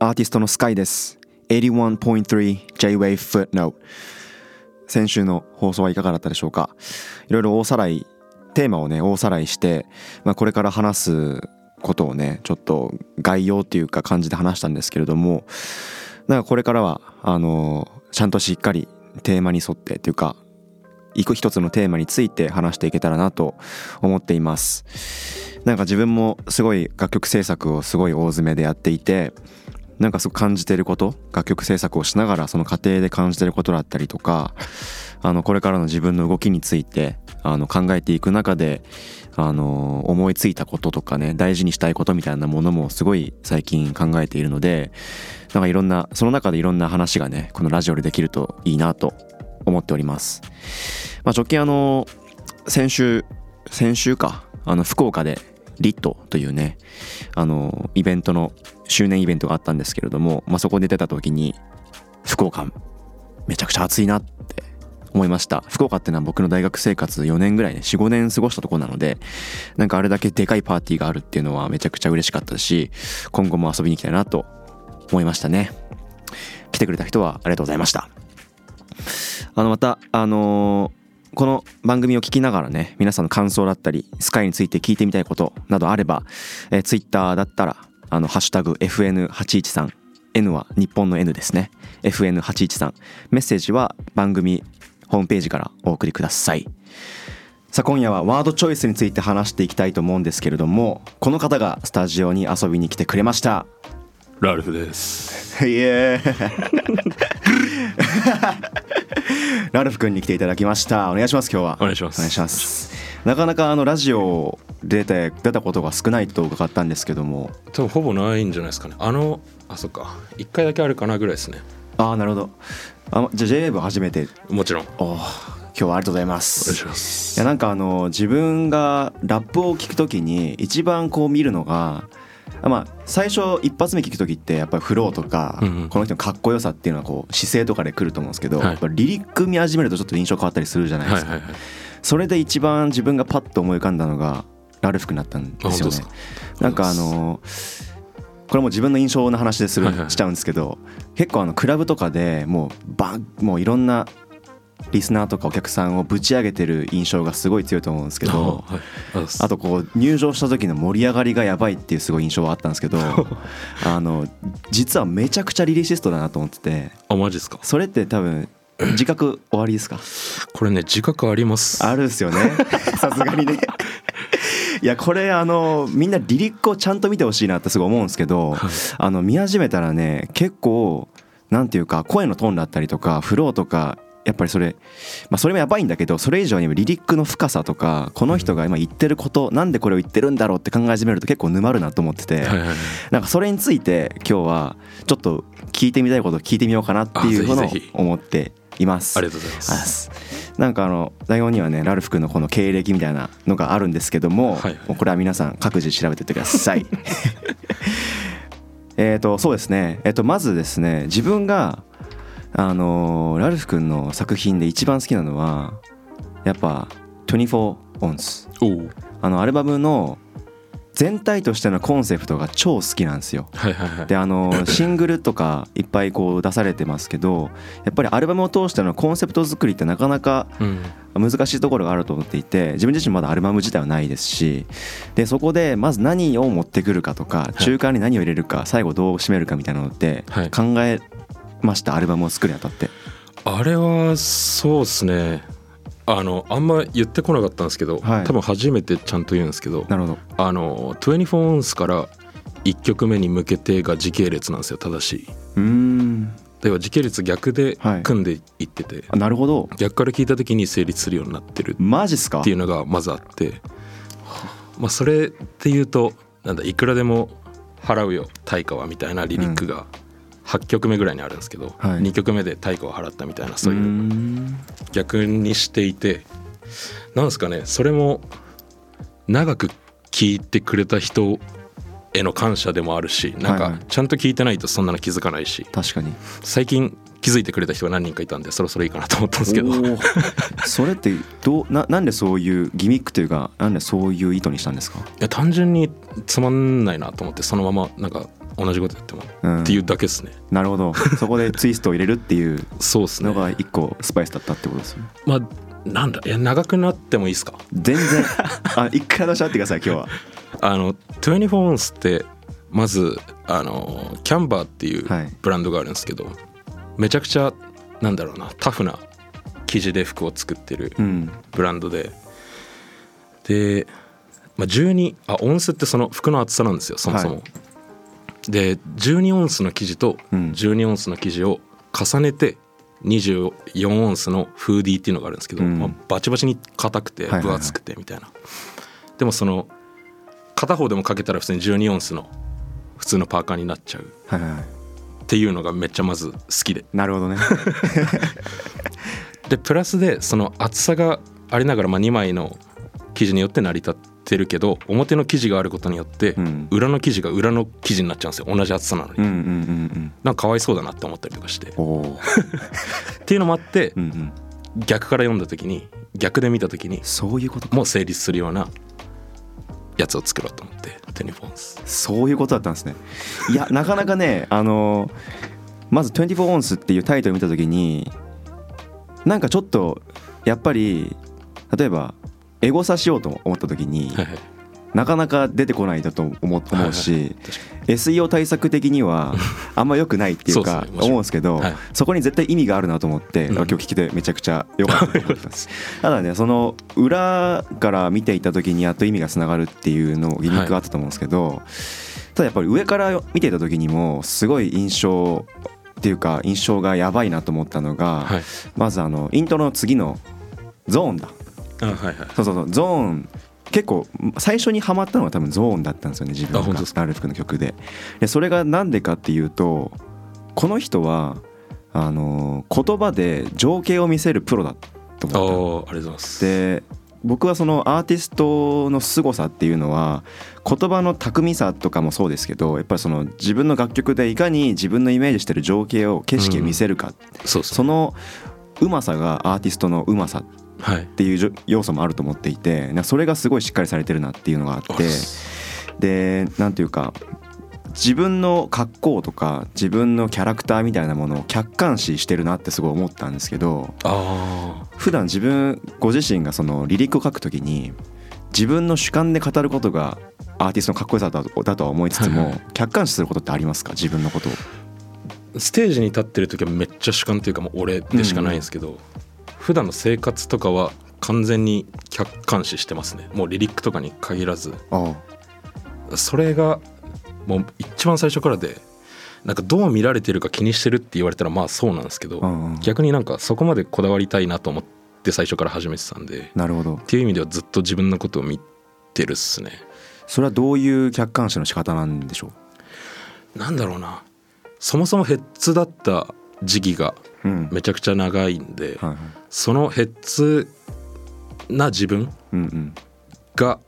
アーティストのスカイです。81.3 J-Wave Footnote 先週の放送はいかがだったでしょうか。いろいろ大さらいテーマをね大さらいして、まあ、これから話すことをねちょっと概要っていうか感じで話したんですけれどもなんかこれからはあのちゃんとしっかりテーマに沿ってっていうか一個一つのテーマについて話していけたらなと思っています。なんか自分もすごい楽曲制作をすごい大詰めでやっていてなんかすごく感じてること楽曲制作をしながらその過程で感じてることだったりとかあのこれからの自分の動きについてあの考えていく中であの思いついたこととかね大事にしたいことみたいなものもすごい最近考えているのでなんかいろんなその中でいろんな話がねこのラジオでできるといいなと思っております。まあ、直近あの先週先週かあの福岡でリットというねあのイベントの周年イベントがあったんですけれども、まあ、そこで出た時に福岡めちゃくちゃ暑いなって思いました。福岡ってのは僕の大学生活4年ぐらいね45年過ごしたとこなのでなんかあれだけでかいパーティーがあるっていうのはめちゃくちゃ嬉しかったし今後も遊びに行きたいなと思いましたね。来てくれた人はありがとうございました。あのまたあのーこの番組を聞きながらね皆さんの感想だったりスカイについて聞いてみたいことなどあれば、えー、ツイッターだったらあのハッシュタグ FN813 N は日本の N ですね。FN813 メッセージは番組ホームページからお送りください。さあ今夜はワードチョイスについて話していきたいと思うんですけれどもこの方がスタジオに遊びに来てくれました。ラルフです。イエーラルフ君に来ていただきましたお願いします今日はお願いしますお願いしますなかなかあのラジオ出て出たことが少ないと伺ったんですけども多分ほぼないんじゃないですかね。あの、あ、そっか。一回だけあるかなぐらいですね。ああなるほどあじゃあ JWAVE 初めてもちろん。お今日はありがとうございま願いすします。いやなんかあの自分がラップを聞くときに一番こう見るのがまあ最初一発目聞く時ってやっぱりフローとか、この人のかっこよさっていうのはこう姿勢とかで来ると思うんですけど、はい。やっぱリリック見始めるとちょっと印象変わったりするじゃないですか。それで一番自分がパッと思い浮かんだのがラルフ君だったんあ、ですよね。なんかあのこれも自分の印象の話でする、しちゃうんですけど結構あのクラブとかでもうバンもういろんなリスナーとかお客さんをぶち上げてる印象がすごい強いと思うんですけどあとこう入場した時の盛り上がりがやばいっていうすごい印象はあったんですけど あの実はめちゃくちゃリリシストだなと思っててあ、マジですか？それって多分自覚終わりですか？これね、自覚あります。あるっすよね。さすがにね。いやこれあのみんなリリックをちゃんと見てほしいなってすごい思うんですけどはい。あの見始めたらね結構なんていうか声のトーンだったりとかフローとかやっぱりそれ、まあ、それもやばいんだけどそれ以上にリリックの深さとかこの人が今言ってることなんでこれを言ってるんだろうって考え始めると結構沼るなと思ってて。なんかそれについて今日はちょっと聞いてみたいことを聞いてみようかなっていうのを思っています。ありがとうございまあす。なんかあの台本にはねラルフ君のこの経歴みたいなのがあるんですけども、はいはいもうこれは皆さん各自調べてってください。えっとそうですね、えっとまずですね自分があのラルフ君の作品で一番好きなのはやっぱ24 ons おお。あのアルバムの全体としてのコンセプトが超好きなんですよ。はいはいはい。であの シングルとかいっぱいこう出されてますけどやっぱりアルバムを通してのコンセプト作りってなかなかうん。難しいところがあると思っていて自分自身まだアルバム自体はないですしでそこでまず何を持ってくるかとかい中間に何を入れるか最後どう締めるかみたいなのってはい考えましたアルバムを作るにあたって。あれはそうですね。あのあんま言ってこなかったんですけど、はい。多分初めてちゃんと言うんですけどなるほど。あの24 ons から1曲目に向けてが時系列なんですよ正しい。うーん。では時系列逆ではい。組んでいってて、あなるほど。逆から聞いた時に成立するようになってるマジっすかっていうのがまずあって。まあそれっていうとなんだいくらでも払うよ対価はみたいなリリックが8曲目ぐらいにあるんですけど、はい。2曲目で対価を払ったみたいなそうーいう。ん逆にしていてなんですかねそれも長く聞いてくれた人への感謝でもあるしなんはいはい。かちゃんと聞いてないとそんなの気づかないし。確かに。最近気気づいてくれた人が何人かいたんでそろそろいいかなと思ったんですけど。それってどうななんでそういうギミックというかなんでそういう意図にしたんですか、いや単純につまんないなと思ってそのままなんか同じことやってもう。ん、っていうだけですね。なるほど。そこでツイストを入れるっていうそうですね。のが一個スパイスだったってことですよね。まあなんだいや長くなってもいいですか？全然。あ一回話し合ってください今日は。あの24オンスってまずあのキャンバーっていうはい。ブランドがあるんですけど、めちゃくちゃなんだろうなタフな生地で服を作ってるうん。ブランドで。で、まあ、12あオンスってその服の厚さなんですよそもそも、はいで12オンスの生地とうん。12オンスの生地を重ねて24オンスのフーディーっていうのがあるんですけど、うん。まあ、バチバチに硬くて分厚くてみたいな、でもその片方でもかけたら普通に12オンスの普通のパーカーになっちゃう。はいはいはいっていうのがめっちゃまず好きで。なるほどね。でプラスでその厚さがありながら、まあ、2枚の生地によって成り立ってるけど表の生地があることによって、うん。裏の生地が裏の生地になっちゃうんですよ。同じ厚さなのに、うんうんうんうんなんかかわいそうだなって思ったりとかして。っていうのもあってうんうん。逆から読んだ時に逆で見た時にそういうことか。もう成立するようなやつを作ろうと思ってテニフォンス。そういうことだったんですね。いや なかなかねあのまず「24オンス」っていうタイトル見た時になんかちょっとやっぱり例えばエゴサしようと思った時に、はいはいなかなか出てこないだと思う思うし、SEO 対策的には あんま良くないっていうか思うんですけどはい。そこに絶対意味があるなと思ってうん。今日聞きてめちゃくちゃ良かったと思います。ただねその裏から見ていた時にやっと意味がつながるっていうのギミックがあったと思うんですけどただやっぱり上から見ていた時にもすごい印象っていうか印象がやばいなと思ったのがはい。まずあのイントロの次のゾーンだ。あはいはい。そうそうそうゾーン結構最初にハマったのは多分ゾーンだったんですよね自分が。あ本当ですラルフ君の曲で。でそれがなんでかっていうとこの人はあの言葉で情景を見せるプロだと思ったありがとうございます。で僕はそのアーティストの凄さっていうのは言葉の巧みさとかもそうですけどやっぱりその自分の楽曲でいかに自分のイメージしてる情景を景色を見せるか、そうですそのうまさがアーティストのうまさ。はいっていう要素もあると思っていてそれがすごいしっかりされてるなっていうのがあってでなんていうか自分の格好とか自分のキャラクターみたいなものを客観視してるなってすごい思ったんですけどあ普段自分ご自身がそのリリックを書くときに自分の主観で語ることがアーティストのかっこよさだとだとは思いつつも、客観視することってありますか？自分のことを。あステージに立ってる時はめっちゃ主観というかもう俺でしかないんですけど、普段の生活とかは完全に客観視してますね。もうリリックとかに限らず。あそれがもう一番最初からでなんかどう見られてるか気にしてるって言われたらまあそうなんですけど、うんうん。逆になんかそこまでこだわりたいなと思って最初から始めてたんでっなるほど。ていう意味ではずっと自分のことを見てるっすね。それはどういう客観視の仕方なんでしょなんだろうな。そもそもヘッズだった時期がう、うん。めちゃくちゃ長いんで、はいはい。そのヘッズな自分うんうん。が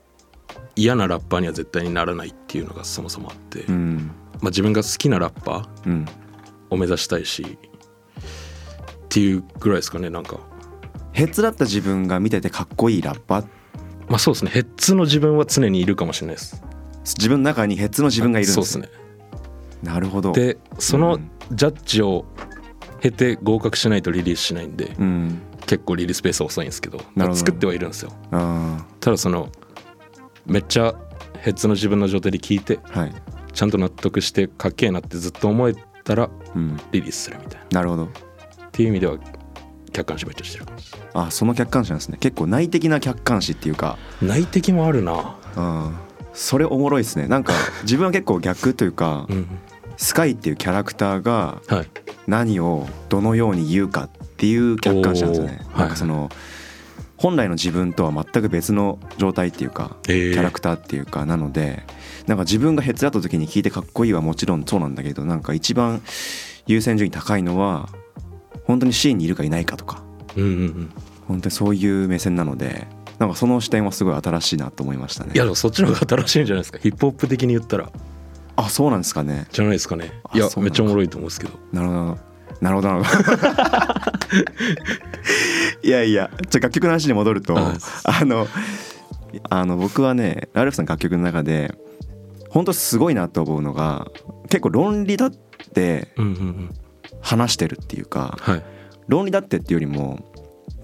嫌なラッパーには絶対にならないっていうのがそもそもあって、うん。まあ、自分が好きなラッパーうん。を目指したいしっていうぐらいですかねなんか。ヘッズだった自分が見ててかっこいいラッパー？まあそうですね。ヘッズの自分は常にいるかもしれないです。自分の中にヘッズの自分がいるんですそうですね。なるほど。でそうのん。ジャッジを経て合格しないとリリースしないんでうん結構リリースペースは遅いんですけどど。作ってはいるんですよ。あただそのめっちゃヘッズの自分の状態で聞いてあはい。ちゃんと納得してかっけえなってずっと思えたらうん。リリースするみたいな。なるほど。っていう意味では客観視めっちゃしてるあその客観視なんですね。結構内的な客観視っていうか。内的もあるな。うん。それおもろいですね。なんか 自分は結構逆というかうん。スカイっていうキャラクターがはい何をどのように言うかっていう客観視なんですよね。なんかその本来の自分とは全く別の状態っていうかえー。キャラクターっていうかなのでなんか自分がヘッズだった時に聞いてかっこいいはもちろんそうなんだけどなんか一番優先順位高いのは本当にシーンにいるかいないかとか。うんうんうん。本当にそういう目線なのでなんかその視点はすごい新しいなと思いましたね。いやでもそっちの方が新しいんじゃないですか。ヒップホップ的に言ったらあそうなんですかね。じゃないですかね。あいやめっちゃおもろいと思うんですけど。なるほど。なるほど。なるほどいやいやじゃあ楽曲の話に戻るとああのあの僕はねラルフさんの楽曲の中で本当すごいなと思うのが結構論理だって話してるっていうかはい。論理だってっていうよりも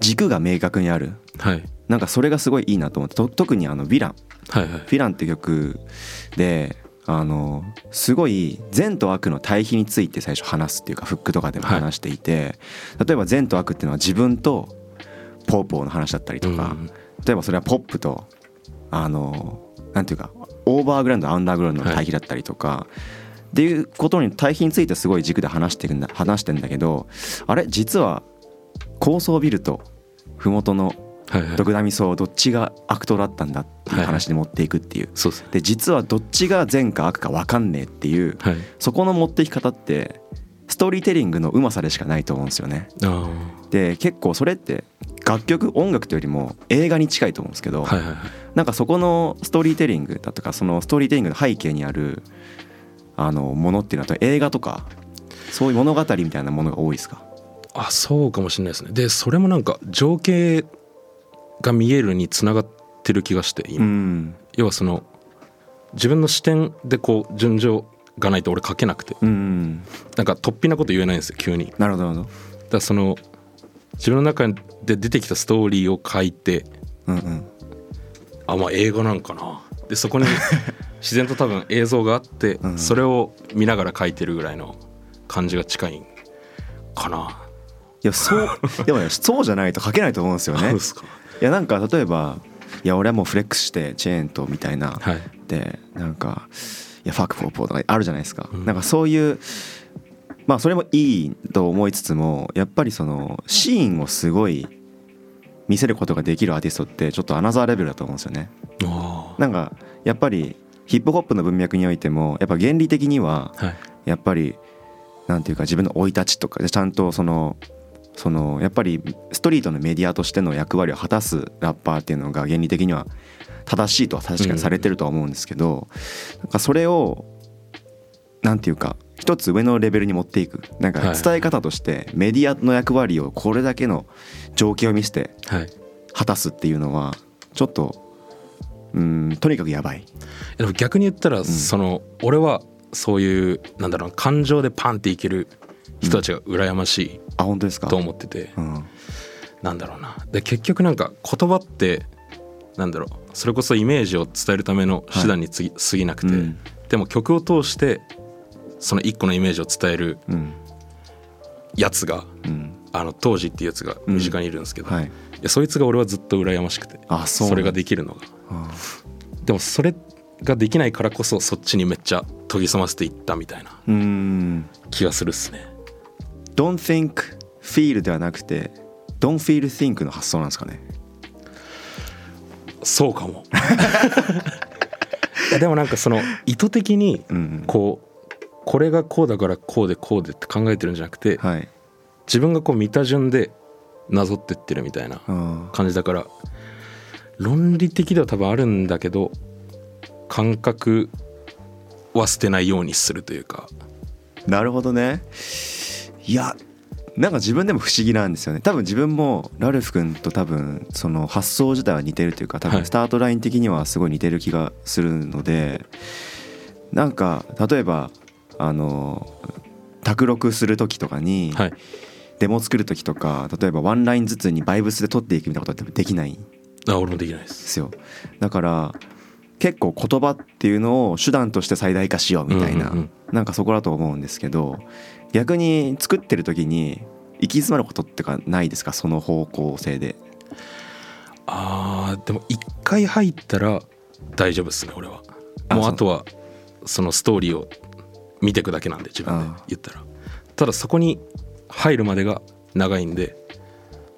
軸が明確にある。はい。なんかそれがすごいいいなと思ってと特にあの「ヴィラン」はいはい「ヴィラン」っていう曲であのすごい善と悪の対比について最初話すっていうかフックとかでも話していて、例えば善と悪っていうのは自分とポーポーの話だったりとか、うん例えばそれはポップとあのなんていうかオーバーグラウンドアンダーグラウンドの対比だったりとか、っていうことに対比についてすごい軸で話してるんだ話してんだけどあれ？実は高層ビルと麓のドクダミソウどっちが悪党だったんだっていう話に持っていくっていう。で実はどっちが善か悪か分かんねえっていう。はい。そこの持っていき方ってストーリーテリングのうまさでしかないと思うんですよね。あで結構それって楽曲音楽というよりも映画に近いと思うんですけど、あはなんかそこのストーリーテリングだとかそのストーリーテリングの背景にあるあのものっていうのは映画とかそういう物語みたいなものが多いですか？あそうかもしれないですね。でそれもなんか情景が見えるにつながってる気がしてう今、ん。要はその自分の視点でこう順序がないと俺書けなくて。うんなんか突飛なこと言えないんですよ急に。だなるほどなるほど。からその自分の中で出てきたストーリーを書いてうんうん。あまあ映画なんかな。でそこに 自然と多分映像があって、うんそれを見ながら書いてるぐらいの感じが近いかな。いやそうでもねそうじゃないと書けないと思うんですよね。そうですかいやなんか例えばいや俺はもうフレックスしてチェーンとみたいな、はい。でなんかいやファックポーポーとかあるじゃないですか、うん。なんかそういうまあそれもいいと思いつつもやっぱりそのシーンをすごい見せることができるアーティストってちょっとアナザーレベルだと思うんですよね。あなんかやっぱりヒップホップの文脈においてもやっぱ原理的にはやっぱりなんていうか自分の生い立ちとかでちゃんとそのそのやっぱりストリートのメディアとしての役割を果たすラッパーっていうのが原理的には正しいとは確かにされてるとは思うんですけど、なんかそれをなんていうか一つ上のレベルに持っていく。なんかはい。伝え方としてメディアの役割をこれだけの情景を見せてはい。果たすっていうのはちょっとうんとにかくやばい。でも逆に言ったら、その俺はそういうなんだろうな感情でパンっていける人たちが羨ましいあ本当ですか？と思ってて、うんなんだろうな。で結局なんか言葉ってなんだろう。それこそイメージを伝えるための手段につぎ、過ぎなくて、うん。でも曲を通してその一個のイメージを伝えるうん。やつがうん。あの当時っていうやつが身近にいるんですけど、はい。いやそいつが俺はずっと羨ましくてあそれができるのが。あ。でもそれができないからこそそっちにめっちゃ研ぎ澄ませていったみたいなうん。気がするっすね don't think feel ではなくて don't feel think の発想なんですかね。そうかも。でもなんかその意図的にうんこうこれがこうだからこうでこうでって考えてるんじゃなくてはい。自分がこう見た順でなぞってってるみたいなあ感じだから論理的では多分あるんだけど感覚は捨てないようにするというか。ーなるほどねいやなんか自分でも不思議なんですよね。多分自分もラルフ君と多分その発想自体は似てるというか多はい。分スタートライン的にはすごい似てる気がするのでなんか例えばあの卓録する時とかにはい。デモ作る時とか例えばワンラインずつにバイブスで取っていくみたいなことってできないあ俺もできないでです。すよだから結構言葉っていうのを手段として最大化しようみたいな、なんかそこだと思うんですけど逆に作ってる時に行き詰まることってかないですか？その方向性で。あーでも一回入ったら大丈夫ですね俺は。もうあとはそのストーリーを見ていくだけなんで自分であ言ったら。ただそこに入るまでが長いんで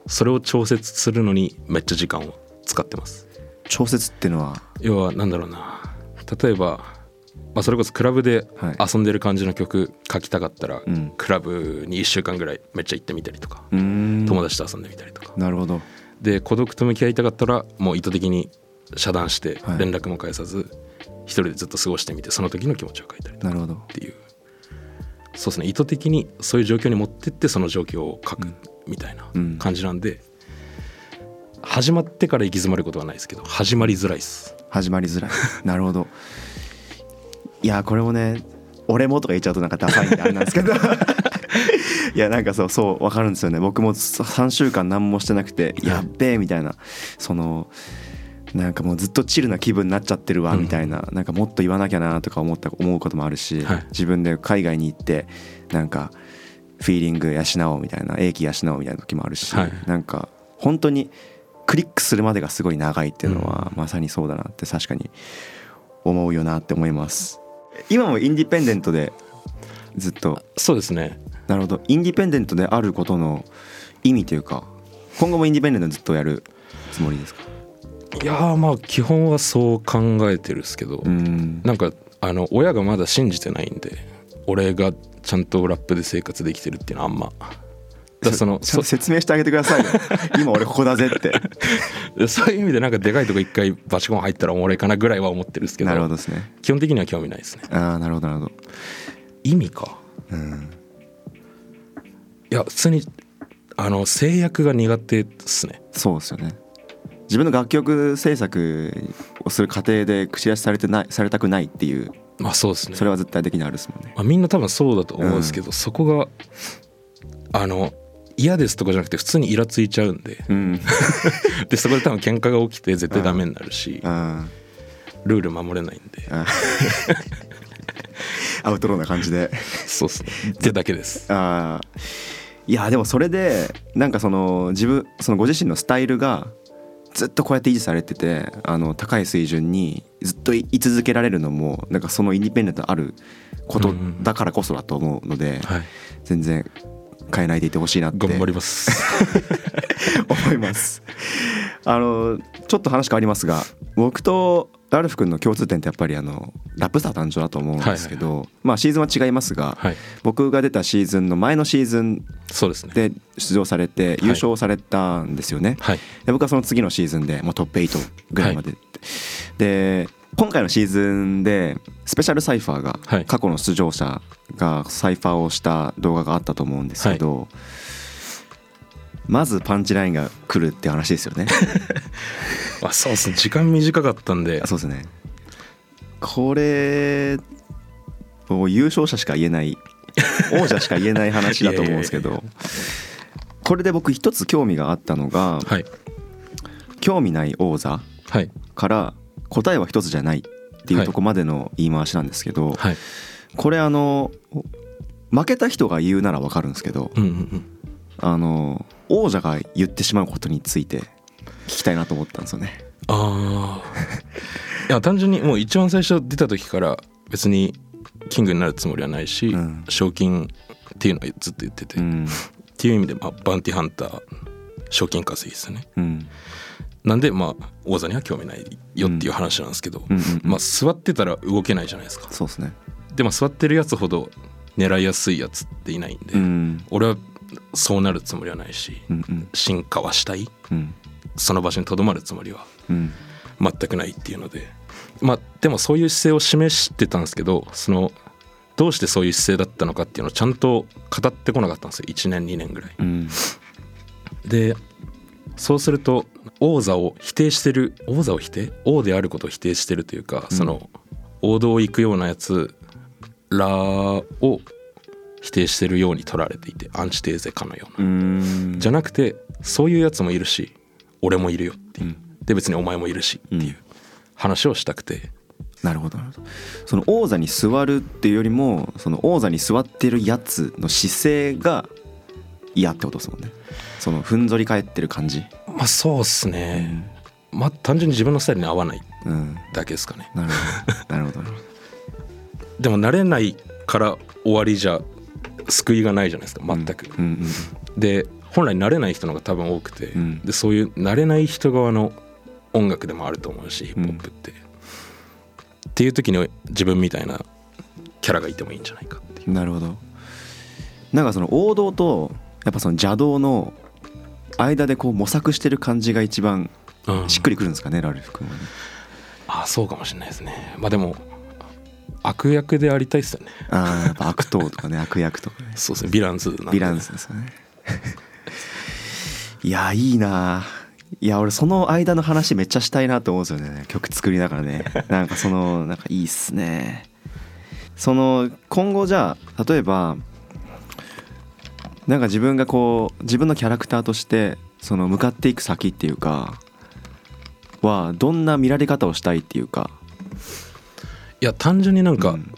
それを調節するのにめっちゃ時間を使ってます。調節っていうのは？要はなんだろうな。例えば、まあ、それこそクラブではい。遊んでる感じの曲書きたかったら、うん。クラブに1週間ぐらいめっちゃ行ってみたりとか、友達と遊んでみたりとか。なるほど。で孤独と向き合いたかったらもう意図的に遮断してはい。連絡も返さず一人でずっと過ごしてみてその時の気持ちを書いたりとかなるほど。っていう。そうですね。意図的にそういう状況に持ってってその状況を書くみたいなうん。感じなんで、始まってから行き詰まることはないですけど始まりづらいです。始まりづらい。なるほど いやこれもね俺もとか言っちゃうとなんかダサいんであれなんですけど。いやなんかそうそう分かるんですよね。僕も3週間何もしてなくてやっべえみたいな。そのなんかもうずっとチルな気分になっちゃってるわうん。みたいな、なんかもっと言わなきゃなとか思った思うこともあるし、はい。自分で海外に行ってなんかフィーリング養おうみたいな英気養おうみたいな時もあるし、はい。なんか本当にクリックするまでがすごい長いっていうのは、まさにそうだなって確かに思うよなって思います今もインディペンデントでずっと。そうですね。なるほど。インディペンデントであることの意味というか今後もインディペンデントずっとやるつもりですか？いやーまあ基本はそう考えてるんですけど、うん。なんかあの親がまだ信じてないんで俺がちゃんとラップで生活できてるっていうのはあんまだその説明してあげてくださいよ。今俺ここだぜって。そそういう意味でなんかでかいとこ一回バチコン入ったらおもろいかなぐらいは思ってるんですけどなるほどですね。基本的には興味ないですね。ああなるほどなるほど。意味か？うん。いや普通にあの制約が苦手ですね。そうですよね。自分の楽曲制作をする過程で口出しされてないされたくないっていう。まあそうですね。それは絶対的にあるですもんね。まあ、みんな多分そうだと思うんですけど、そこがあの嫌ですとかじゃなくて普通にイラついちゃうんで。うん。でそこで多分喧嘩が起きて絶対ダメになるしあルール守れないんで。アウトローな感じで。そうっすねってだけです。あー。いやでもそれでなんかその自分そのご自身のスタイルがずっとこうやって維持されててあの高い水準にずっと居続けられるのもなんかそのインディペンデントあることだからこそだと思うので、はい。全然変えないでいてほしいなって。頑張ります。思います。あのちょっと話変わりますが僕とラルフ君の共通点ってやっぱりあのラップスター誕生だと思うんですけど、まあシーズンは違いますが、はい。僕が出たシーズンの前のシーズンで出場されて優勝されたんですよね。はい。で僕はその次のシーズンでもうトップ8ぐらいまで、で今回のシーズンでスペシャルサイファーがはい。過去の出場者がサイファーをした動画があったと思うんですけど、まずパンチラインが来るって話ですよね。あそうですね。時間短かったんで。あそうですね。これもう優勝者しか言えない王者しか言えない話だと思うんですけど これで僕一つ興味があったのがはい。興味ない王座はい。から答えは一つじゃないっていうとこまでの言い回しなんですけど、はい。これあの負けた人が言うならわかるんですけどうんうんうん。あの王者が言ってしまうことについて聞きたいなと思ったんですよね。ああいや単純にもう一番最初出た時から別にキングになるつもりはないし、うん。賞金っていうのはずっと言ってて、っうん。ていう意味で、まあ、バウンティーハンター賞金稼ぎですね。うんなんでまあ王座には興味ないよっていう話なんですけど、うんうんうん。まあ座ってたら動けないじゃないですか。そうですね。でも座ってるやつほど狙いやすいやつっていないんで、うん。俺はそうなるつもりはないしうんうん。進化はしたいうん。その場所にとどまるつもりはうん。全くないっていうのでまあでもそういう姿勢を示してたんですけどそのどうしてそういう姿勢だったのかっていうのをちゃんと語ってこなかったんですよ。1年2年ぐらい。うん。でそうすると王座を否定してる王座を否定？王であることを否定してるというか、うん。その王道を行くようなやつらを否定してるように取られていてアンチテーゼかのような、うん。じゃなくてそういうやつもいるし俺もいるよっていう、うん。で別にお前もいるしっていう話をしたくて、なるほどなるほど。その王座に座るっていうよりもその王座に座ってるやつの姿勢が嫌ってことですもんね。そのふんぞり返ってる感じ？まあそうっすね、まあ単純に自分のスタイルに合わないうん。だけですかね。なるほど。なるほど。なるほどでも慣れないから終わりじゃ救いがないじゃないですか。全く、うんうんで本来慣れない人の方が多分多くて、うん。でそういう慣れない人側の音楽でもあると思うしヒップホップって、っていう時に自分みたいなキャラがいてもいいんじゃないかっていう。うんなるほど。なんかその王道とやっぱその邪道の間でこう模索してる感じが一番うん。しっくりくるんですかねラルフ君はね。あそうかもしれないですね。まあでも悪役でありたいっすよね。ああやっぱ悪党とかね 悪役とかね。そうですね。ヴィランズなんで。ヴィランズですよね。いやいいないや俺その間の話めっちゃしたいなと思うんですよね。曲作りながらね。なんかそのなんかいいっすね。その今後じゃあ例えばなんか自分がこう自分のキャラクターとしてその向かっていく先っていうかはどんな見られ方をしたいっていうか。いや単純になんかうん。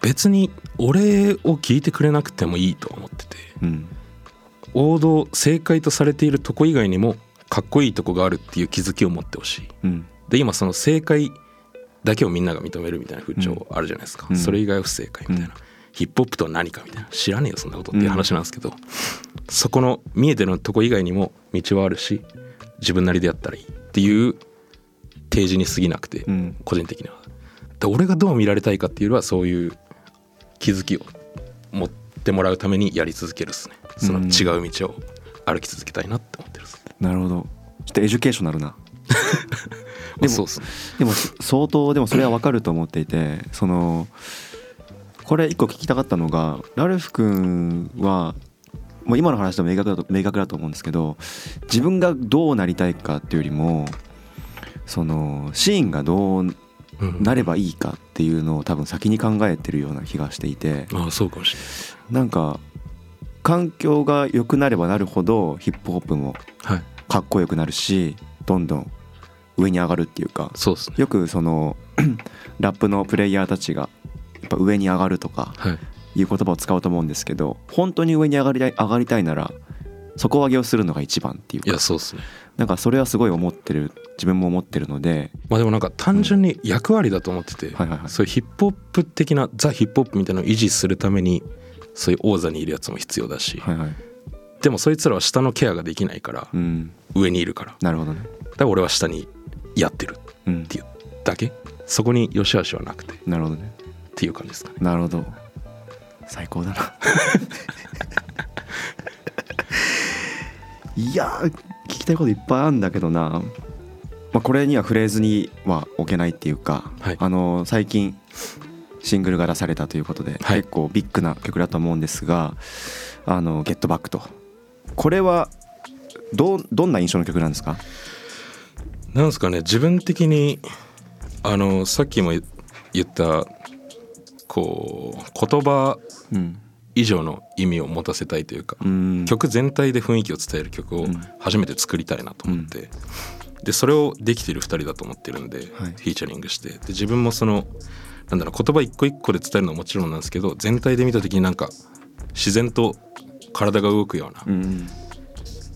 別に俺を聞いてくれなくてもいいと思っててうん。王道正解とされているとこ以外にもかっこいいとこがあるっていう気づきを持ってほしい。うん。で今その正解だけをみんなが認めるみたいな風潮あるじゃないですか、うん。それ以外は不正解みたいな、うんヒップホップとは何かみたいな。知らねえよそんなことっていう話なんですけど、そこの見えてるとこ以外にも道はあるし自分なりでやったらいい。っていう提示に過ぎなくて、うん。個人的には。で俺がどう見られたいかっていうよりはそういう気づきを持ってもらうためにやり続けるっすね。その違う道を歩き続けたいなって思ってるっす、なるほど。ちょっと educational な。まあでもそうっすね。でも相当でもそれは分かると思っていてそのこれ一個聞きたかったのがラルフ君はもう今の話でも明確だと明確だと思うんですけど自分がどうなりたいかっていうよりもそのシーンがどううんなればいいかっていうのを多分先に考えてるような気がしていてああそうかもしれない。なんか環境が良くなればなるほどヒップホップもはい。かっこよくなるしどんどん上に上がるっていうかそうですね。よくその ラップのプレイヤーたちがやっぱ上に上がるとかはい。いう言葉を使うと思うんですけど本当に上に上がりたい上がりたいなら底上げをするのが一番っていういやかそうですね。なんかそれはすごい思ってる自分も思ってるので。まあでもなんか単純に役割だと思ってて、そういうヒップホップ的なザ・ヒップホップみたいなのを維持するためにそういう王座にいるやつも必要だし、はいはい。でもそいつらは下のケアができないからうん。上にいるから。だかなるほどね。ら俺は下にやってるうんっていうだけ。そこに良し悪しはなくて。っなるほどねていう感じですかね。なるほど。最高だな。いやー聞きたいこといっぱいあるんだけどな、まあ、これにはフレーズには置けないっていうか、はい。あの最近シングルが出されたということで、はい。結構ビッグな曲だと思うんですが「あのゲットバックと。これはどうどんな印象の曲なんですか？なんですかね自分的にあのさっきも言ったこう言葉うん。以上の意味を持たせたいというか、うん。曲全体で雰囲気を伝える曲をうん。初めて作りたいなと思って、でそれをできてる2人だと思ってるんで、はい。フィーチャリングしてで自分もそのなんだろう言葉一個一個で伝えるのはもちろんなんですけど全体で見た時になんか自然と体が動くようなうん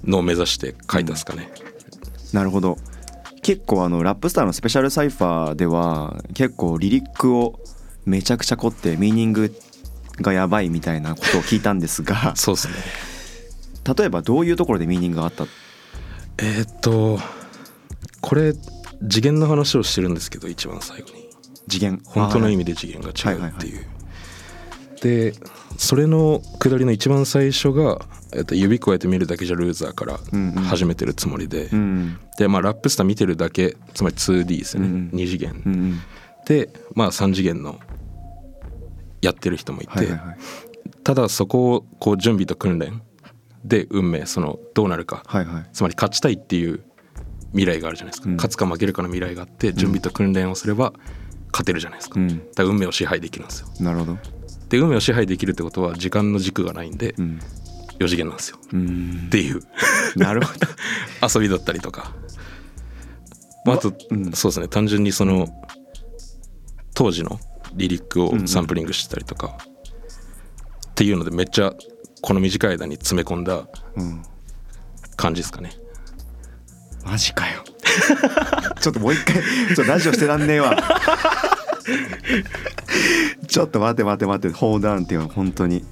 のを目指して書いたんですかね、なるほど。結構あのラップスターのスペシャルサイファーでは結構リリックをめちゃくちゃ凝ってミーニングがやばいみたいなことを聞いたんですが そうですね。例えばどういうところでミーニングがあった？えーっとこれ次元の話をしてるんですけど一番最後に。次元。本当の意味味で次元が違うはいってい。う。でそれの下りの一番最初が、えっと、指くわえて見るだけじゃルーザーからうんうん。始めてるつもりで、うんでまあラップスター見てるだけつまり 2D ですよね、うんうん。2次元、うんうん。でまあ3次元のやってる人もいて、はいはいはい。ただそこをこう準備と訓練で運命そのどうなるか、はいはい。つまり勝ちたいっていう未来があるじゃないですか、うん。勝つか負けるかの未来があって準備と訓練をすれば勝てるじゃないですか,、うん。だから運命を支配できるんですよ。なるほど。で運命を支配できるってことは時間の軸がないんでうん。4次元なんですよ。うん。っていう。なるほど。遊びだったりとか、まあ、あと、うん。そうですね。単純にその当時のリリックをサンプリングしてたりとか、っていうのでめっちゃこの短い間に詰め込んだうん感じですかね。マジかよ。ちょっともう一回ちょっとラジオしてらんねえわ。ちょっと待って待って待って。ホーダウンっていうのは本当に。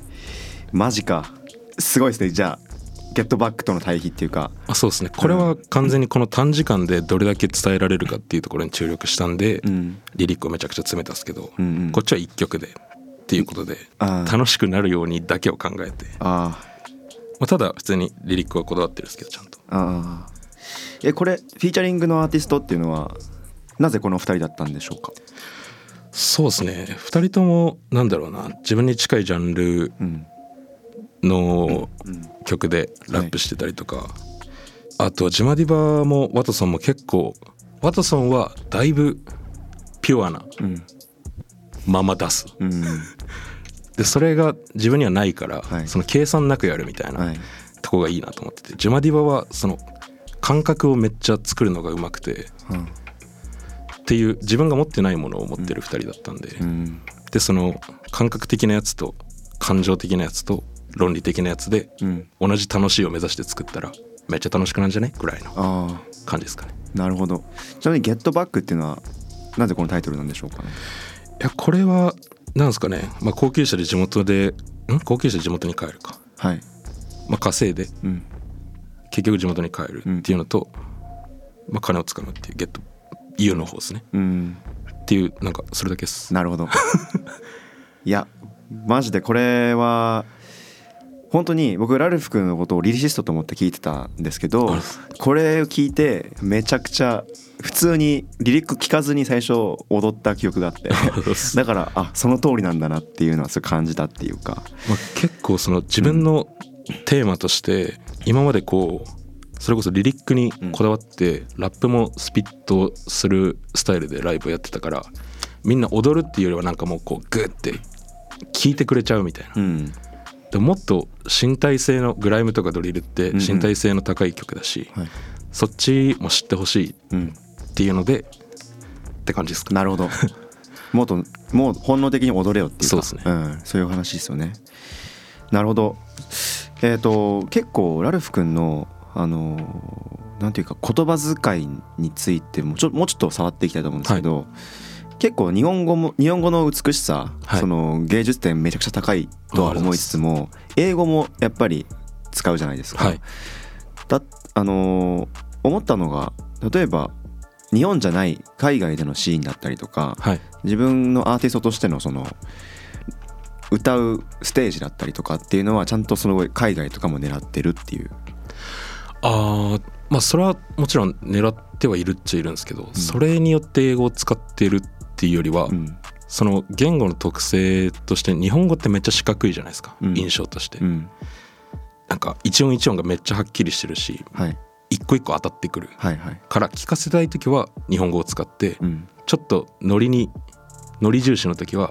マジか。すごいですね。じゃあゲットバックとの対比っていうか。あそうですね。これは完全にこの短時間でどれだけ伝えられるかっていうところに注力したんで、うん。リリックをめちゃくちゃ詰めたんですけど、うんうん。こっちは1曲でっていうことで楽しくなるようにだけを考えて、あまあ、ただ普通にリリックはこだわってるんですけどちゃんと。あえこれフィーチャリングのアーティストっていうのはなぜこの2人だったんでしょうか？そうですね。2人ともなんだろうな。自分に近いジャンルうんの曲でラップしてたりとか、あとジマディバもワトソンも結構ワトソンはだいぶピュアなうん。まま出す。うん。でそれが自分にはないから、はい。その計算なくやるみたいなはい。とこがいいなと思っててジマディバはその感覚をめっちゃ作るのがうまくてうん。っていう自分が持ってないものを持ってる2人だったんで、うん。でその感覚的なやつと感情的なやつと論理的なやつでうん。同じ楽しいを目指して作ったらめっちゃ楽しくなんじゃね？ぐらいの感じですかね。なるほど。ちなみに「ゲットバック」っていうのはなぜこのタイトルなんでしょうかね？いやこれはなんですかね、まあ、高級車で地元でん？高級車で地元に帰るか、はい。まあ、稼いでうん。結局地元に帰るっていうのと、まあ、金をつかむっていうゲット U の方ですね。うん。っていうなんかそれだけです。なるほど。いやマジでこれは本当に僕ラルフ君のことをリリシストと思って聞いてたんですけどあこれを聞いてめちゃくちゃ普通にリリック聞かずに最初踊った記憶があって。だからあその通りなんだなっていうのはすごい感じたっていうか。まあ、結構その自分のテーマとして今までこうそれこそリリックにこだわってラップもスピットするスタイルでライブをやってたからみんな踊るっていうよりはなんかもうこうグッて聞いてくれちゃうみたいな。うんでももっと身体性のグライムとかドリルってうんうん。身体性の高い曲だし、はい。そっちも知ってほしいうん。っていうのでって感じですか。なるほど。もっともう本能的に踊れよっていうか。そうですね。ん、そういう話ですよね。なるほど。えっ、と結構ラルフ君のあのーなんていうか言葉遣いについてもちょもうちょっと触っていきたいと思うんですけど、結構日本語も日本語の美しさ、はい。その芸術点めちゃくちゃ高いとは思いつつも英語もやっぱり使うじゃないですか。はい。だあのー思ったのが例えば日本じゃない海外でのシーンだったりとかはい。自分のアーティストとしてのその歌うステージだったりとかっていうのはちゃんとその海外とかも狙ってるっていう。あーまあそれはもちろん狙ってはいるっちゃいるんですけど、それによって英語を使ってるっていうよりは、うん。その言語の特性として日本語ってめっちゃ四角いじゃないですか、うん。印象として、うん。なんか一音一音がめっちゃはっきりしてるしはい。一個一個当たってくるはいはい。から聞かせたい時は日本語を使って、うん。ちょっとノリにノリ重視の時は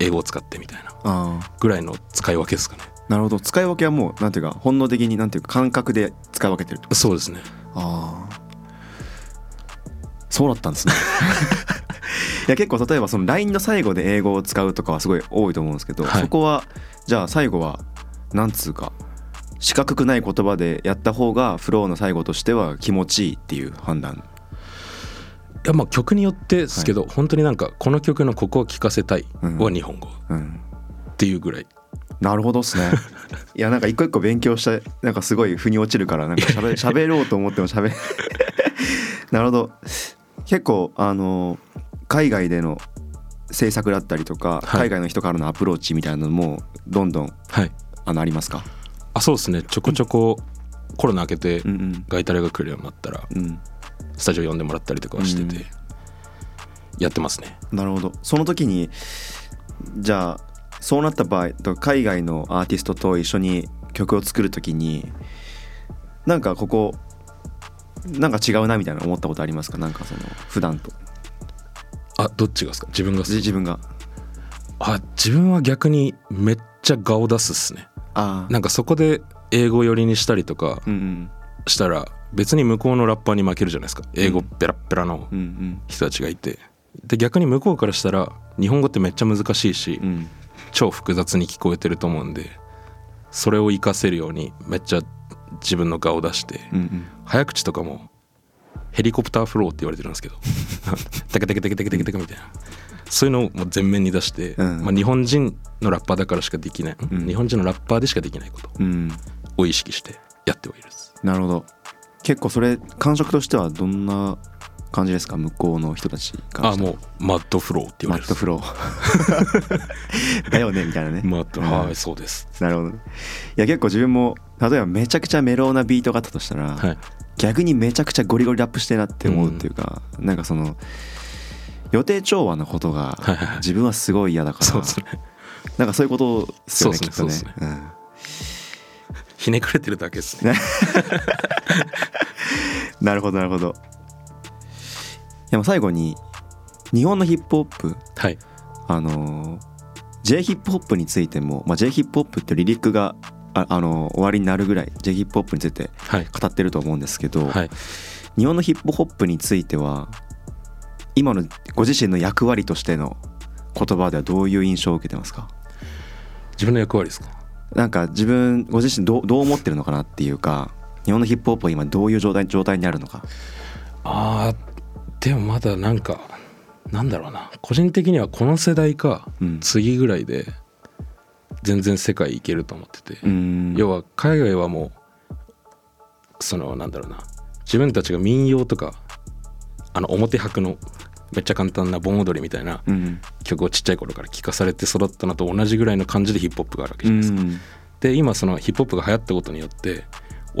英語を使ってみたいなぐらいの使い分けですかね。なるほど。使い分けはもうなんていうか本能的になんていうか感覚で使い分けてるそうですね。ああそうだったんですね。いや結構例えばその LINE の最後で英語を使うとかはすごい多いと思うんですけど、はい。そこはじゃあ最後はなんつうか四角くない言葉でやった方がフローの最後としては気持ちいいっていう判断。いやまあ曲によってですけど、本当になんかこの曲のここを聞かせたいは日本語。うん。っていうぐらい、なるほどっすね。いやなんか一個一個勉強したなんかすごい腑に落ちるからなんか喋喋ろうと思っても喋 なるほど結構あの海外での制作だったりとか、はい。海外の人からのアプローチみたいなのもどんどんはい。あのありますか？あそうですね。ちょこちょこコロナ明けてうん。うんガイタレが来るようになったらうん。スタジオ呼んでもらったりとかはしてて、うん。やってますね。なるほど。その時にじゃあそうなった場合と海外のアーティストと一緒に曲を作る時になんかここなんか違うなみたいな思ったことありますか？なんかその普段と。あどっちがですか？自分がじ自分が。あ自分は逆にめっちゃ顔出すっすね。ああ。なんかそこで英語寄りにしたりとかしたら別に向こうのラッパーに負けるじゃないですか。英語ペラッペラの人たちがいて。で逆に向こうからしたら日本語ってめっちゃ難しいしうん。超複雑に聞こえてると思うんでそれを活かせるようにめっちゃ自分の顔を出してうんうん。早口とかもヘリコプターフローって言われてるんですけど テケテケテケテケテケテケみたいな。そういうのをもう前面に出して、うん。まあ、日本人のラッパーだからしかできない、うん。日本人のラッパーでしかできないことうん。を意識してやってはいるです。なるほど。結構それ感触としてはどんな感じですか？向こうの人たちからあもうマッドフローって言われットフロー。だよねみたいなね。マッド、うん。はいそうです。なるほどね。いや結構自分も例えばめちゃくちゃメローなビートがあったとしたら、はい。逆にめちゃくちゃゴリゴリラップしてえなって思うっていうか、なんかその予定調和のことがはいはいはい。自分はすごい嫌だから。そうですねなんかそういうことですよねそうきっとね。ですね。そううん。ひねくれてるだけですね。なるほどなるほどでも最後に日本のヒップホップはい。あの J ヒップホップについても、まあ、J ヒップホップってリリックがああの終わりになるぐらい J ヒップホップについてはい。語ってると思うんですけど、はい。日本のヒップホップについては今のご自身の役割としての言葉ではどういう印象を受けてますか？自分の役割ですか？なんか自分ご自身どうどう思ってるのかなっていうか日本のヒップホップは今どういう状態状態にあるのか？あーでもまだなんかなんだろうな。個人的にはこの世代かうん。次ぐらいで全然世界行けると思ってて、うん。要は海外はもうそのなんだろうな。自分たちが民謡とかあの表拍のめっちゃ簡単な盆踊りみたいなうん。曲をちっちゃい頃から聴かされて育ったのと同じぐらいの感じでヒップホップがあるわけじゃないですか。うん。で今そのヒップホップが流行ったことによって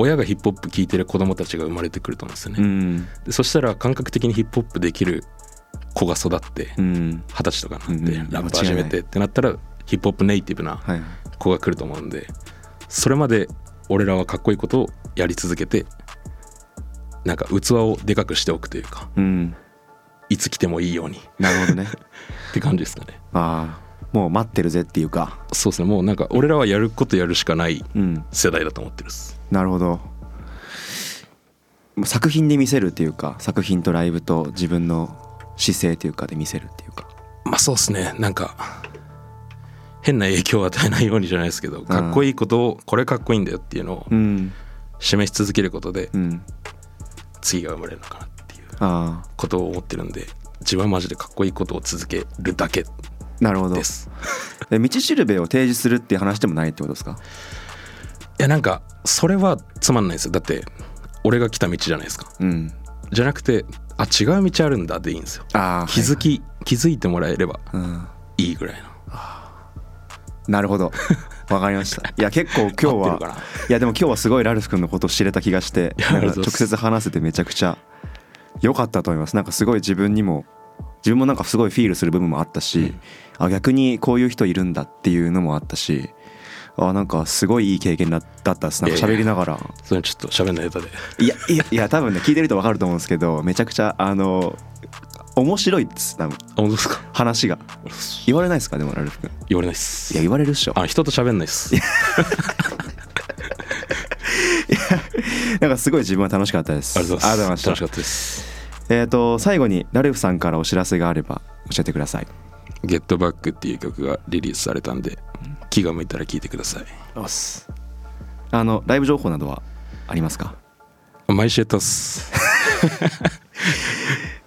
親がヒップホップ聴いてる子供たちが生まれてくると思うんですよね。うん。でそしたら感覚的にヒップホップできる子が育ってうん。二十歳とかになってうん。ラップ始めてってなったらヒップホップネイティブなはい子が来ると思うんでそれまで俺らはかっこいいことをやり続けてなんか器をでかくしておくというかうん。いつ来てもいいようにっなるほどね。て感じですかね。ああもう待ってるぜっていうか。そうですね。もうなんか俺らはやることやるしかないうん。世代だと思ってるっす。なるほど。作品で見せるっていうか作品とライブと自分の姿勢というかで見せるっていうか。まあそうですね。なんか変な影響を与えないようにじゃないですけどかっこいいことをこれかっこいいんだよっていうのをうん。示し続けることでうん。次が生まれるのかなっていうことを思ってるんで自分はマジでかっこいいことを続けるだけなるほど。です。で道しるべを提示するっていう話でもないってことですか？いやなんかそれはつまんないですよ。だって俺が来た道じゃないですか。うん。じゃなくてあ違う道あるんだでいいんですよ。ああ気づき、気づいてもらえればうん。いいぐらいの。なるほど。わかりました。いや結構今日はいやでも今日はすごいラルフ君のことを知れた気がして直接話せてめちゃくちゃ良かったと思います。なんかすごい自分にも自分もなんかすごいフィールする部分もあったし、あ逆にこういう人いるんだっていうのもあったしあなんかすごいいい経験だだったです。なんか喋りながら。それちょっと喋んない下手で。いやいやいや多分ね聞いてると分かると思うんですけどめちゃくちゃあの面白いです多分。あ本当ですか？話が。言われないですか？でもラルフ君。言われないっす。いや言われるっしょ。あ人と喋んないっす。なんかすごい自分は楽しかったです。ありがとうございます。楽しかったです。えっ、と最後にラルフさんからお知らせがあれば教えてください「ゲットバックっていう曲がリリースされたんで気が向いたら聴いてください。あのライブ情報などはありますか？毎週やってます。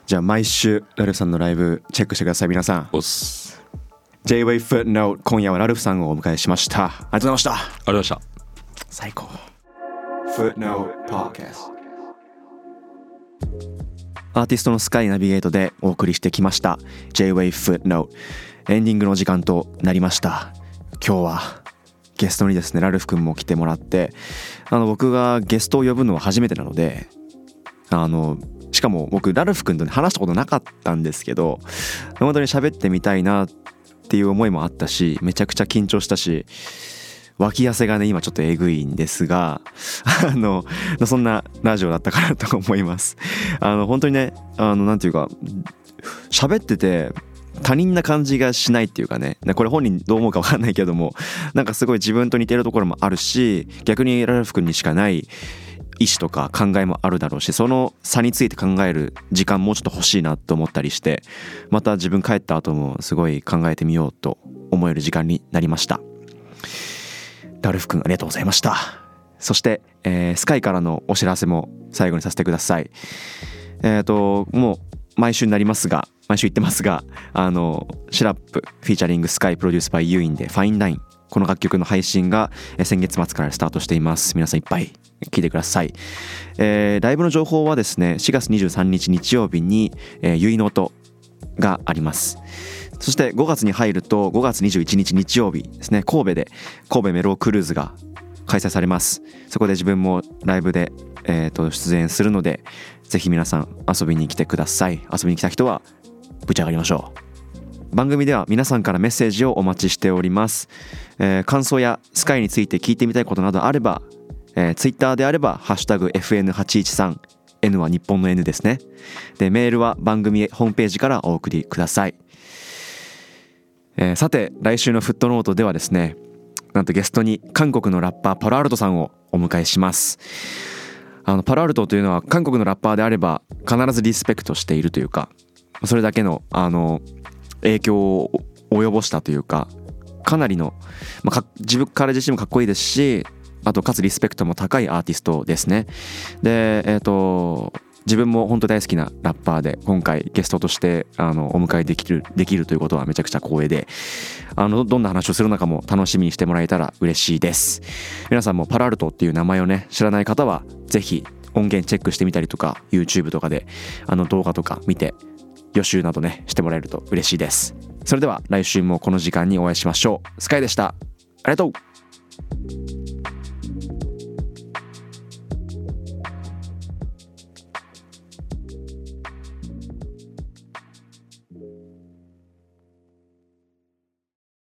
じゃあ毎週ラルフさんのライブチェックしてください皆さん。おっす。J-Way Footnote 今夜はラルフさんをお迎えしました。ありがとうございました。ありがとうございました。最高。Footnote Podcast アーティストのスカイナビゲートでお送りしてきました。J-Way Footnote エンディングの時間となりました。今日はゲストにですねラルフ君も来てもらってあの僕がゲストを呼ぶのは初めてなのであのしかも僕ラルフ君とね話したことなかったんですけど本当に喋ってみたいなっていう思いもあったしめちゃくちゃ緊張したし脇汗がね今ちょっとえぐいんですが あのそんなラジオだったかなと思います。あの本当にねあのなんていうか喋ってて他人な感じがしないっていうかねこれ本人どう思うか分かんないけどもなんかすごい自分と似てるところもあるし逆にラルフ君にしかない意思とか考えもあるだろうしその差について考える時間もちょっと欲しいなと思ったりしてまた自分帰った後もすごい考えてみようと思える時間になりました。ラルフ君ありがとうございました。そして、えースカイからのお知らせも最後にさせてください。えっ、ともう毎週になりますが毎週言ってますがあのシラップフィーチャリングスカイプロデュースバイユーインでファインライン。この楽曲の配信が先月末からスタートしています。皆さんいっぱい聞いてください、えーライブの情報はですね4月23日日曜日に、えー、ゆいの音があります。そして5月に入ると5月21日日曜日ですね。神戸で神戸メロークルーズが開催されます。そこで自分もライブで、えーと出演するのでぜひ皆さん遊びに来てください。遊びに来た人はぶち上がりましょう。番組では皆さんからメッセージをお待ちしております、えー感想やスカイについて聞いてみたいことなどあれば、えー、ツイッターであれば「ハッシュタグ #FN813」N は日本の N ですね。でメールは番組ホームページからお送りください、えーさて来週のフットノートではですねなんとゲストに韓国のラッパーパロアルトさんをお迎えします。あのパロアルトというのは韓国のラッパーであれば必ずリスペクトしているというかそれだけのあの影響を及ぼしたというかかなりの、まあ、か自分から自身もかっこいいですしあとかつリスペクトも高いアーティストですね。でえっ、と自分も本当大好きなラッパーで今回ゲストとしてあのお迎えできるできるということはめちゃくちゃ光栄であのどんな話をするのかも楽しみにしてもらえたら嬉しいです。皆さんもパラルトっていう名前をね知らない方はぜひ音源チェックしてみたりとか YouTube とかであの動画とか見て予習などねしてもらえると嬉しいです。それでは来週もこの時間にお会いしましょう。スカイでした。ありがとう。